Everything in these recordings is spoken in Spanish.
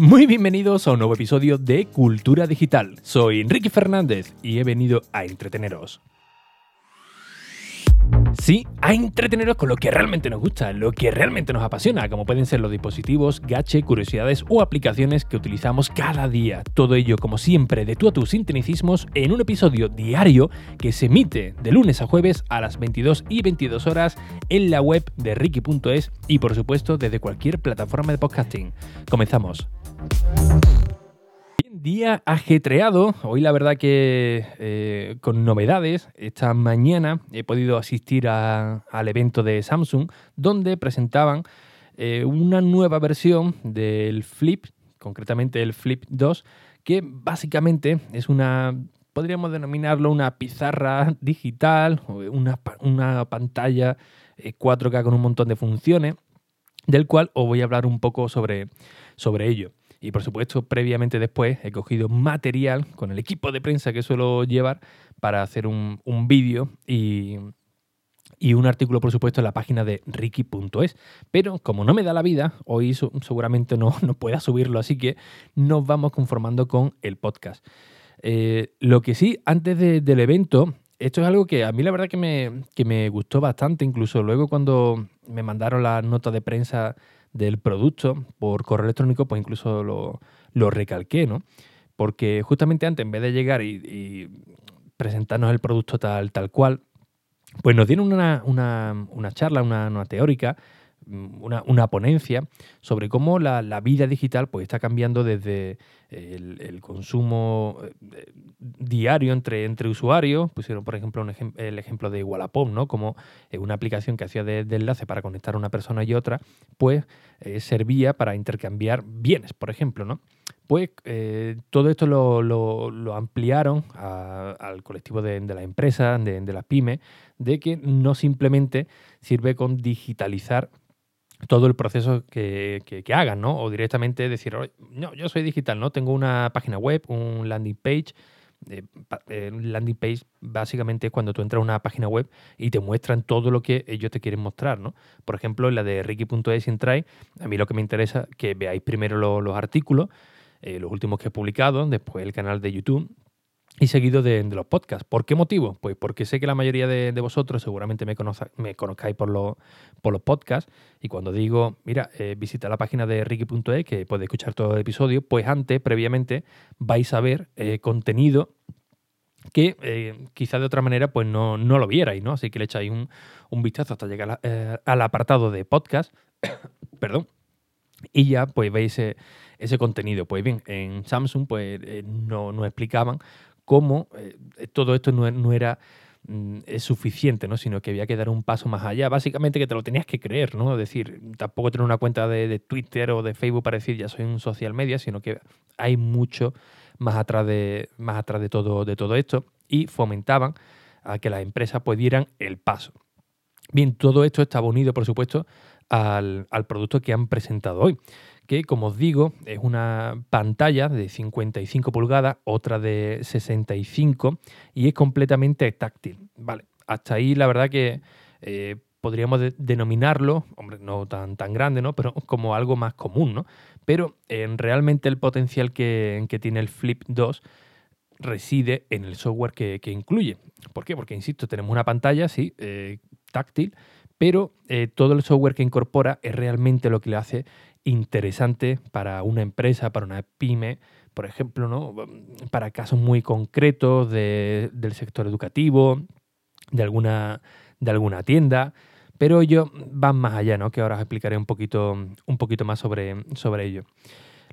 Muy bienvenidos a un nuevo episodio de Cultura Digital. Soy Enrique Fernández y he venido a entreteneros. Sí, a entreteneros con lo que realmente nos gusta, lo que realmente nos apasiona, como pueden ser los dispositivos, gache, curiosidades o aplicaciones que utilizamos cada día. Todo ello, como siempre, de tú a tus sintonicismos en un episodio diario que se emite de lunes a jueves a las 22 y 22 horas en la web de Ricky.es y, por supuesto, desde cualquier plataforma de podcasting. Comenzamos. Día ajetreado. Hoy la verdad que eh, con novedades. Esta mañana he podido asistir al evento de Samsung donde presentaban eh, una nueva versión del Flip, concretamente el Flip 2, que básicamente es una, podríamos denominarlo una pizarra digital, una, una pantalla 4K eh, con un montón de funciones, del cual os voy a hablar un poco sobre, sobre ello. Y por supuesto, previamente después he cogido material con el equipo de prensa que suelo llevar para hacer un, vídeo y, un artículo, por supuesto, en la página de ricky.es. Pero como no me da la vida, hoy seguramente no, no pueda subirlo, así que nos vamos conformando con el podcast. Eh, lo que sí, antes del evento, esto es algo que a mí la verdad que me, que me gustó bastante, incluso luego cuando me mandaron la nota de prensa del producto por correo electrónico, pues incluso lo, lo recalqué, ¿no? Porque justamente antes, en vez de llegar y, presentarnos el producto tal, tal cual, pues nos dieron una, una, charla, una, una teórica, una, ponencia sobre cómo la, vida digital pues, está cambiando desde el, consumo eh, diario entre, entre usuarios. Pusieron, por ejemplo, el ejemplo de Wallapop, ¿no? Como eh, una aplicación que hacía de, enlace para conectar a una persona y otra, pues eh, servía para intercambiar bienes, por ejemplo, ¿no? Pues todo esto lo, ampliaron al colectivo de, de las empresas, de, de las pymes, de que no simplemente sirve con digitalizar todo el proceso que, que, hagan, ¿no? O directamente decir, no, yo soy digital, ¿no? Tengo una página web, un landing page. Landing page básicamente es cuando tú entras a una página web y te muestran todo lo que ellos te quieren mostrar, ¿no? Por ejemplo, la de Ricky.es entráis, a mí lo que me interesa es que veáis primero los artículos, eh, los últimos que he publicado, después el canal de YouTube, y seguido de, los podcasts. ¿Por qué motivo? Pues porque sé que la mayoría de, vosotros seguramente me, me conozcáis por, los podcasts y cuando digo, mira, eh, visita la página de ricky.e que puede escuchar todo el episodio, pues antes, previamente, vais a ver eh, contenido que eh, quizás de otra manera pues no, lo vierais, ¿no? Así que le echáis un, un vistazo hasta llegar al apartado de podcast, perdón, y ya pues veis ese, contenido. Pues bien, en Samsung pues no, no explicaban cómo eh, todo esto no, era mm, suficiente, ¿no? sino que había que dar un paso más allá. Básicamente que te lo tenías que creer, ¿no? Es decir, tampoco tener una cuenta de, Twitter o de Facebook para decir ya soy un social media, sino que hay mucho más atrás de, más atrás de, todo, de todo esto y fomentaban a que las empresas pudieran el paso. Bien, todo esto estaba unido, por supuesto, al producto que han presentado hoy que como os digo es una pantalla de 55 pulgadas, otra de 65 y es completamente táctil. Vale, hasta ahí la verdad que eh, podríamos denominarlo, hombre, no tan, tan grande, ¿no? Pero como algo más común, ¿no? Pero eh, realmente el potencial que, tiene el Flip 2 reside en el software que, incluye. ¿Por qué? Porque, insisto, tenemos una pantalla, sí, eh, táctil, pero todo el software que incorpora es realmente lo que le hace interesante para una empresa, para una pyme, por ejemplo, ¿no? para casos muy concretos del sector educativo, de alguna, de alguna tienda, pero ellos van más allá, ¿no? que ahora os explicaré un poquito, un poquito más sobre, sobre ello.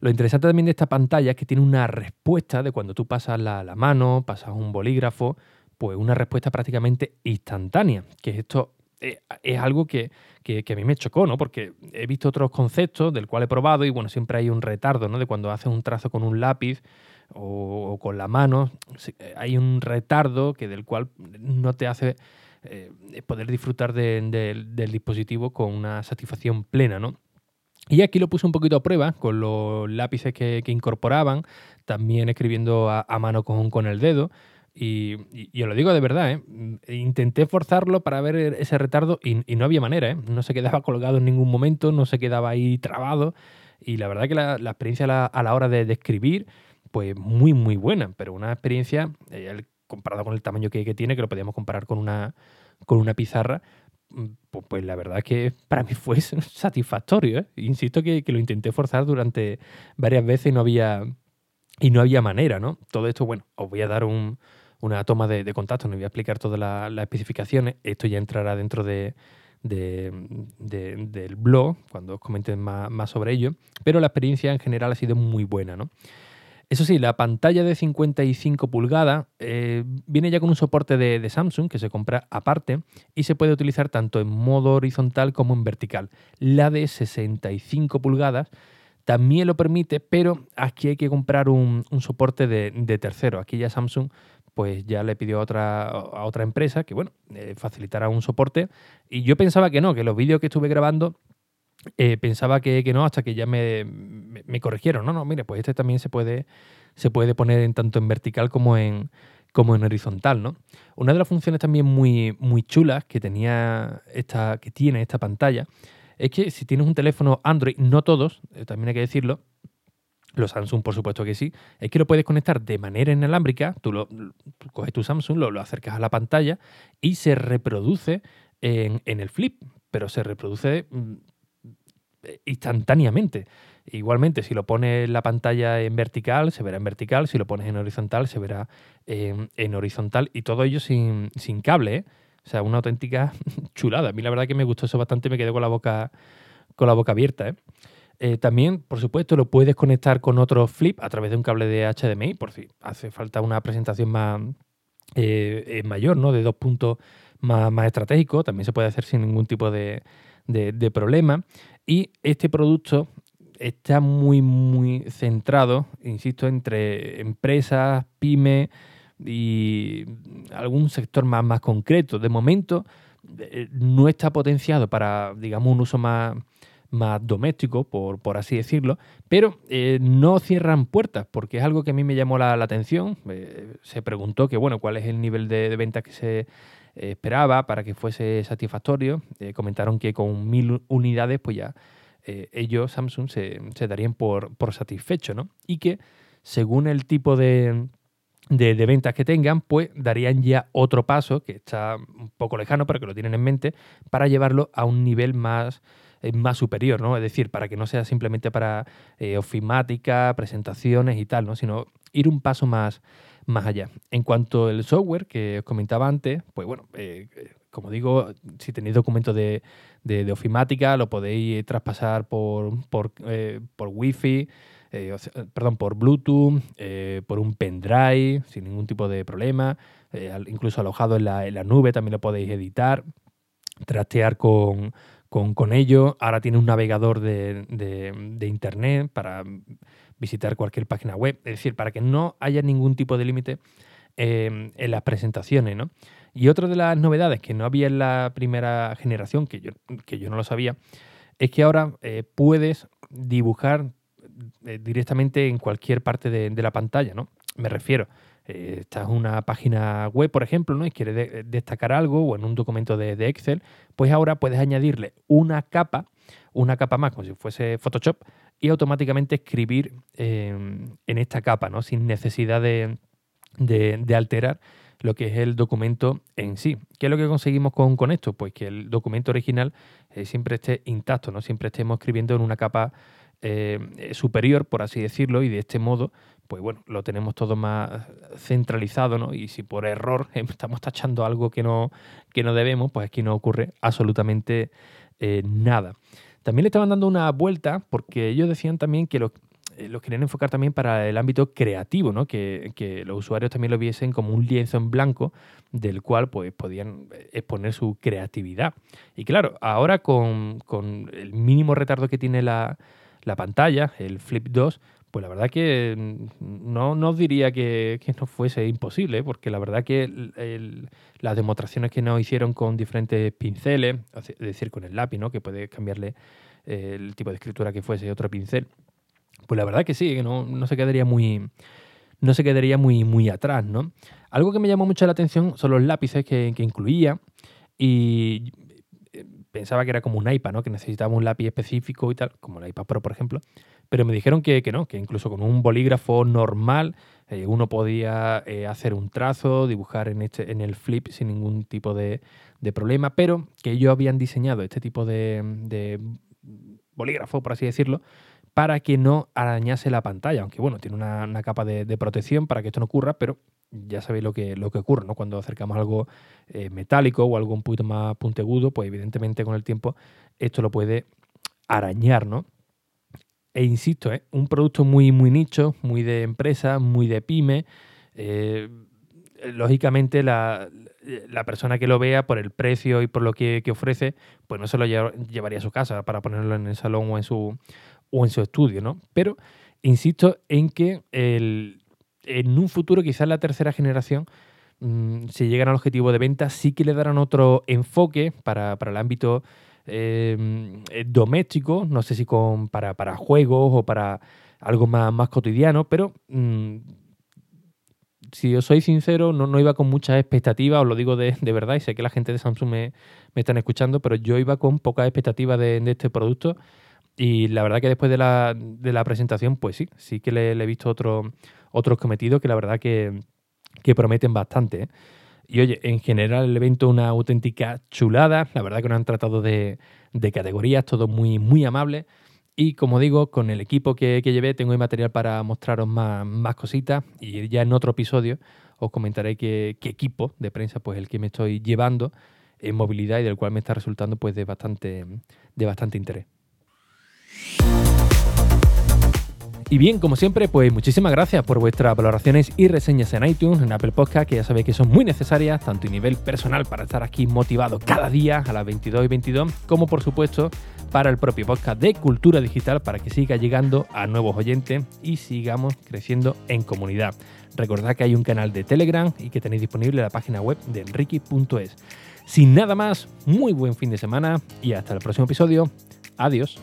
Lo interesante también de esta pantalla es que tiene una respuesta de cuando tú pasas la, la mano, pasas un bolígrafo, pues una respuesta prácticamente instantánea, que esto eh, es algo que, a mí me chocó, ¿no? Porque he visto otros conceptos del cual he probado y bueno, siempre hay un retardo, ¿no? De cuando haces un trazo con un lápiz o, con la mano, eh, hay un retardo que del cual no te hace eh, poder disfrutar del dispositivo con una satisfacción plena, ¿no? Y aquí lo puse un poquito a prueba con los lápices que, incorporaban, también escribiendo a, mano con, con el dedo. Y, y, os lo digo de verdad, ¿eh? intenté forzarlo para ver ese retardo y, no había manera, ¿eh? no se quedaba colgado en ningún momento, no se quedaba ahí trabado. Y la verdad que la, experiencia a la, hora de, escribir, pues muy, muy buena, pero una experiencia, eh, comparado con el tamaño que, tiene, que lo podíamos comparar con una, con una pizarra, pues, pues, la verdad que para mí fue satisfactorio. ¿eh? Insisto que, lo intenté forzar durante varias veces y no había, y no había manera, ¿no? Todo esto, bueno, os voy a dar una toma de, contacto, no voy a explicar todas las especificaciones, esto ya entrará dentro de, del blog, cuando os comenten más, sobre ello, pero la experiencia en general ha sido muy buena, ¿no? Eso sí, la pantalla de 55 pulgadas eh, viene ya con un soporte de, Samsung que se compra aparte y se puede utilizar tanto en modo horizontal como en vertical. La de 65 pulgadas también lo permite, pero aquí hay que comprar un, soporte de, de, tercero. Aquí ya Samsung pues ya le pidió a otra, a otra empresa que, bueno, eh, facilitara un soporte. Y yo pensaba que no, que los vídeos que estuve grabando eh, pensaba que, no, hasta que ya me, me, corrigieron. No, no, mire, pues este también se puede, se puede poner en tanto en vertical como en, como en horizontal, ¿no? Una de las funciones también muy, muy chulas que tenía esta, que tiene esta pantalla es que si tienes un teléfono Android, no todos, eh, también hay que decirlo, los Samsung, por supuesto que sí. Es que lo puedes conectar de manera inalámbrica. Tú, lo, coges tu Samsung, lo, acercas a la pantalla y se reproduce en, el flip, pero se reproduce mm, instantáneamente. Igualmente, si lo pones la pantalla en vertical, se verá en vertical. Si lo pones en horizontal, se verá en, horizontal. Y todo ello sin, cable, ¿eh? O sea, una auténtica chulada. A mí la verdad que me gustó eso bastante, me quedé con la boca, con la boca abierta, ¿eh? Eh, también, por supuesto, lo puedes conectar con otro flip a través de un cable de HDMI, por si hace falta una presentación más eh, eh, mayor, ¿no? De dos puntos más, más estratégicos. También se puede hacer sin ningún tipo de, problema. Y este producto está muy, muy centrado, insisto, entre empresas, pymes y algún sector más, más concreto. De momento, no está potenciado para, digamos, un uso más más doméstico, por, por así decirlo, pero eh, no cierran puertas, porque es algo que a mí me llamó la, atención. Eh, se preguntó que, bueno, cuál es el nivel de, de venta que se eh, esperaba para que fuese satisfactorio. comentaron que con mil unidades, pues ya ellos, Samsung, se, darían por, por satisfechos, ¿no? Y que según el tipo de, de, ventas que tengan, pues darían ya otro paso, que está un poco lejano, pero que lo tienen en mente, para llevarlo a un nivel más más superior, ¿no? Es decir, para que no sea simplemente para eh, ofimática, presentaciones y tal, ¿no? Sino ir un paso más, más allá. En cuanto al software que os comentaba antes, pues bueno, eh, como digo, si tenéis documentos de, de, ofimática, lo podéis traspasar por, por, eh, por Wi-Fi, perdón, por Bluetooth, por un pendrive, sin ningún tipo de problema, incluso alojado en la, en la nube también lo podéis editar, trastear con, con, ello. Ahora tiene un navegador de, Internet para visitar cualquier página web. Es decir, para que no haya ningún tipo de límite eh, en las presentaciones. ¿no? Y otra de las novedades que no había en la primera generación, que yo, que yo no lo sabía, es que ahora eh, puedes dibujar eh, directamente en cualquier parte de, de la pantalla. ¿no? Me refiero, eh, estás una página web, por ejemplo, ¿no? y quieres destacar algo o en un documento de, Excel, pues ahora puedes añadirle una capa, una capa más, como si fuese Photoshop, y automáticamente escribir em, en esta capa, ¿no? sin necesidad de, alterar lo que es el documento en sí. ¿Qué es lo que conseguimos con, esto? Pues que el documento original eh, siempre esté intacto, ¿no? siempre estemos escribiendo en una capa eh, superior, por así decirlo, y de este modo pues bueno, lo tenemos todo más centralizado, ¿no? Y si por error estamos tachando algo que no, que no debemos, pues aquí no ocurre absolutamente eh, nada. También le estaban dando una vuelta porque ellos decían también que eh, los querían enfocar también para el ámbito creativo, ¿no? Que, los usuarios también lo viesen como un lienzo en blanco del cual pues, podían exponer su creatividad. Y claro, ahora con, el mínimo retardo que tiene la, la pantalla, el Flip 2, pues la verdad que no, no diría que, no fuese imposible, porque la verdad que las demostraciones que nos hicieron con diferentes pinceles, es decir, con el lápiz, ¿no? que puede cambiarle eh, el tipo de escritura que fuese otro pincel, pues la verdad que sí, que no, se quedaría muy no se quedaría muy, muy atrás, ¿no? Algo que me llamó mucho la atención son los lápices que, que incluía y pensaba que era como un iPad, ¿no? Que necesitaba un lápiz específico y tal, como el iPad Pro, por ejemplo. Pero me dijeron que, no, que incluso con un bolígrafo normal eh, uno podía eh, hacer un trazo, dibujar en, este, en el flip sin ningún tipo de, problema, pero que ellos habían diseñado este tipo de, bolígrafo, por así decirlo, para que no arañase la pantalla, aunque bueno, tiene una, capa de, protección para que esto no ocurra, pero ya sabéis lo que, lo que ocurre, ¿no? Cuando acercamos algo eh, metálico o algo un poquito más puntegudo, pues evidentemente con el tiempo esto lo puede arañar, ¿no? E insisto, ¿eh? un producto muy, muy nicho, muy de empresa, muy de pyme. Eh, lógicamente la, persona que lo vea por el precio y por lo que, ofrece, pues no se lo llevaría a su casa para ponerlo en el salón o en su, o en su estudio, ¿no? Pero insisto en que el, en un futuro, quizás la tercera generación, mm, si llegan al objetivo de venta, sí que le darán otro enfoque para, el ámbito eh, doméstico, no sé si con, para, juegos o para algo más, más cotidiano, pero mm, si os soy sincero, no, no, iba con muchas expectativas, os lo digo de, verdad, y sé que la gente de Samsung me, me están escuchando, pero yo iba con pocas expectativas de, de este producto. Y la verdad que después de la, de la presentación, pues sí, sí que le, he visto otro, otros cometidos que la verdad que, prometen bastante. ¿eh? Y oye, en general el evento una auténtica chulada, la verdad que nos han tratado de, de categorías, todo muy, muy amable. Y como digo, con el equipo que, llevé tengo material para mostraros más, más, cositas y ya en otro episodio os comentaré qué, qué, equipo de prensa pues el que me estoy llevando en movilidad y del cual me está resultando pues de bastante, de bastante interés. Y bien, como siempre, pues muchísimas gracias por vuestras valoraciones y reseñas en iTunes, en Apple Podcast, que ya sabéis que son muy necesarias, tanto a nivel personal para estar aquí motivado cada día a las 22 y 22, como por supuesto para el propio podcast de Cultura Digital para que siga llegando a nuevos oyentes y sigamos creciendo en comunidad. Recordad que hay un canal de Telegram y que tenéis disponible la página web de enrique.es. Sin nada más, muy buen fin de semana y hasta el próximo episodio. Adiós.